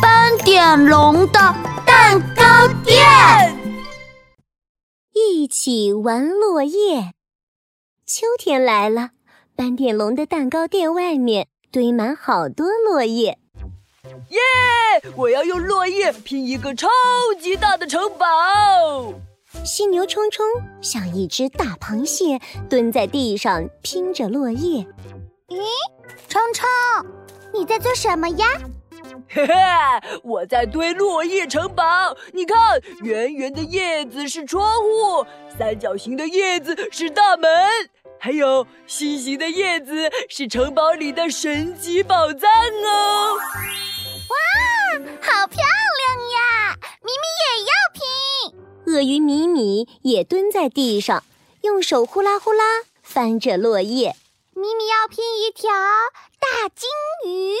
斑点龙的蛋糕店，一起玩落叶。秋天来了，斑点龙的蛋糕店外面堆满好多落叶。耶！我要用落叶拼一个超级大的城堡。犀牛冲冲像一只大螃蟹，蹲在地上拼着落叶。咦，冲冲，你在做什么呀？嘿嘿，我在堆落叶城堡。你看，圆圆的叶子是窗户，三角形的叶子是大门，还有心形的叶子是城堡里的神奇宝藏哦。哇，好漂亮呀！咪咪也要拼。鳄鱼米米也蹲在地上，用手呼啦呼啦翻着落叶。咪咪要拼一条大金鱼。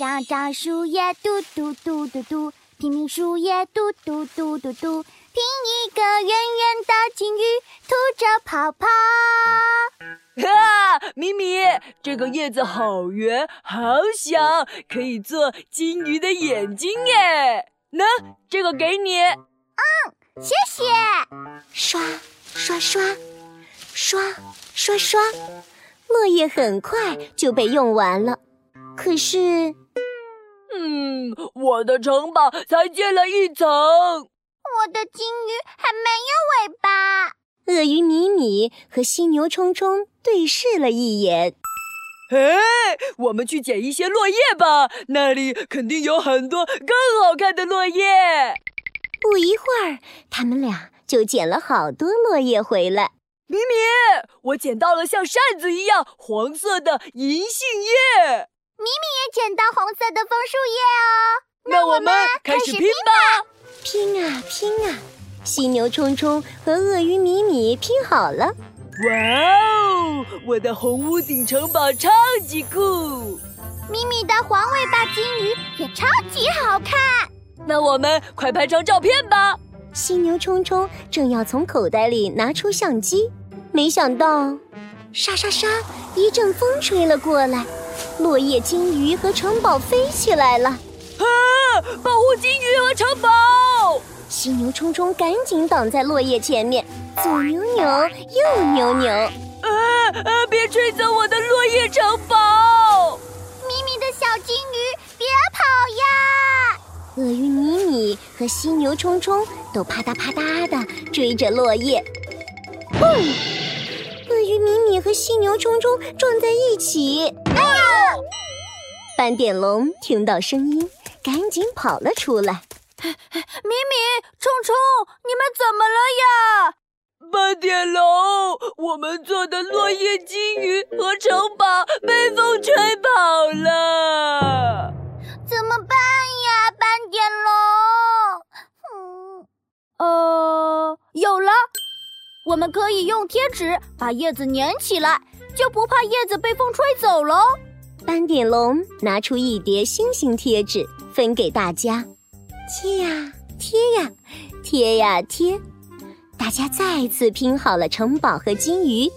长长树叶嘟嘟嘟嘟嘟，拼命树叶嘟嘟嘟嘟嘟，拼一个圆圆的金鱼，吐着泡泡。哈，米米，这个叶子好圆，好小，可以做金鱼的眼睛耶。喏，这个给你。嗯，谢谢。刷刷刷，刷刷刷，落叶很快就被用完了。可是。嗯，我的城堡才建了一层，我的金鱼还没有尾巴。鳄鱼米米和犀牛冲冲对视了一眼。哎，我们去捡一些落叶吧，那里肯定有很多更好看的落叶。不一会儿，他们俩就捡了好多落叶回来。米米，我捡到了像扇子一样黄色的银杏叶。米米也捡到红色的枫树叶哦，那我们开始拼吧！拼啊拼啊！犀牛冲冲和鳄鱼米米拼好了。哇哦，我的红屋顶城堡超级酷！米米的黄尾巴金鱼也超级好看。那我们快拍张照片吧！犀牛冲冲正要从口袋里拿出相机，没想到，沙沙沙，一阵风吹了过来。落叶金鱼和城堡飞起来了！啊！保护金鱼和城堡！犀牛冲冲赶紧挡在落叶前面，左扭扭，右扭扭。啊啊！别吹走我的落叶城堡！咪咪的小金鱼，别跑呀！鳄鱼米米和犀牛冲冲都啪嗒啪嗒的追着落叶。砰！鳄鱼米米和犀牛冲冲撞在一起。斑点龙听到声音，赶紧跑了出来。米米、冲冲，你们怎么了呀？斑点龙，我们做的落叶金鱼和城堡被风吹跑了，怎么办呀？斑点龙，嗯，呃，有了，我们可以用贴纸把叶子粘起来，就不怕叶子被风吹走喽。斑点龙拿出一叠星星贴纸，分给大家，贴呀贴呀，贴呀贴，大家再次拼好了城堡和金鱼，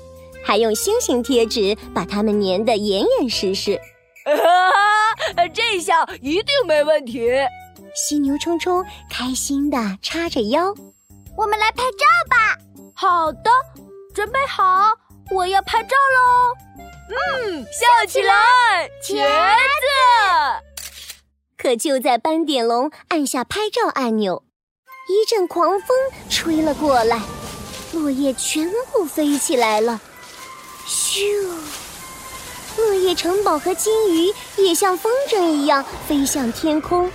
还用星星贴纸把它们粘得严严实实。哈哈，这下一定没问题！犀牛冲冲开心地叉着腰，我们来拍照吧。好的，准备好，我要拍照喽。嗯，笑起来，茄子！可就在斑点龙按下拍照按钮，一阵狂风吹了过来，落叶全部飞起来了。咻！落叶城堡和金鱼也像风筝一样飞向天空。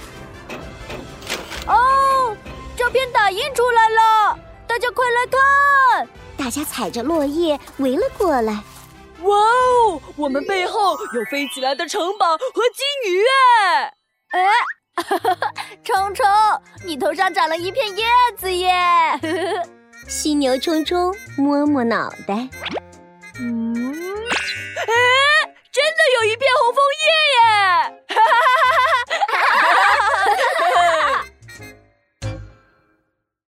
哦，照片打印出来了，大家快来看！大家踩着落叶围了过来。哇哦！我们背后有飞起来的城堡和金鱼哎！哎，冲冲，你头上长了一片叶子耶！犀牛冲冲摸摸脑袋。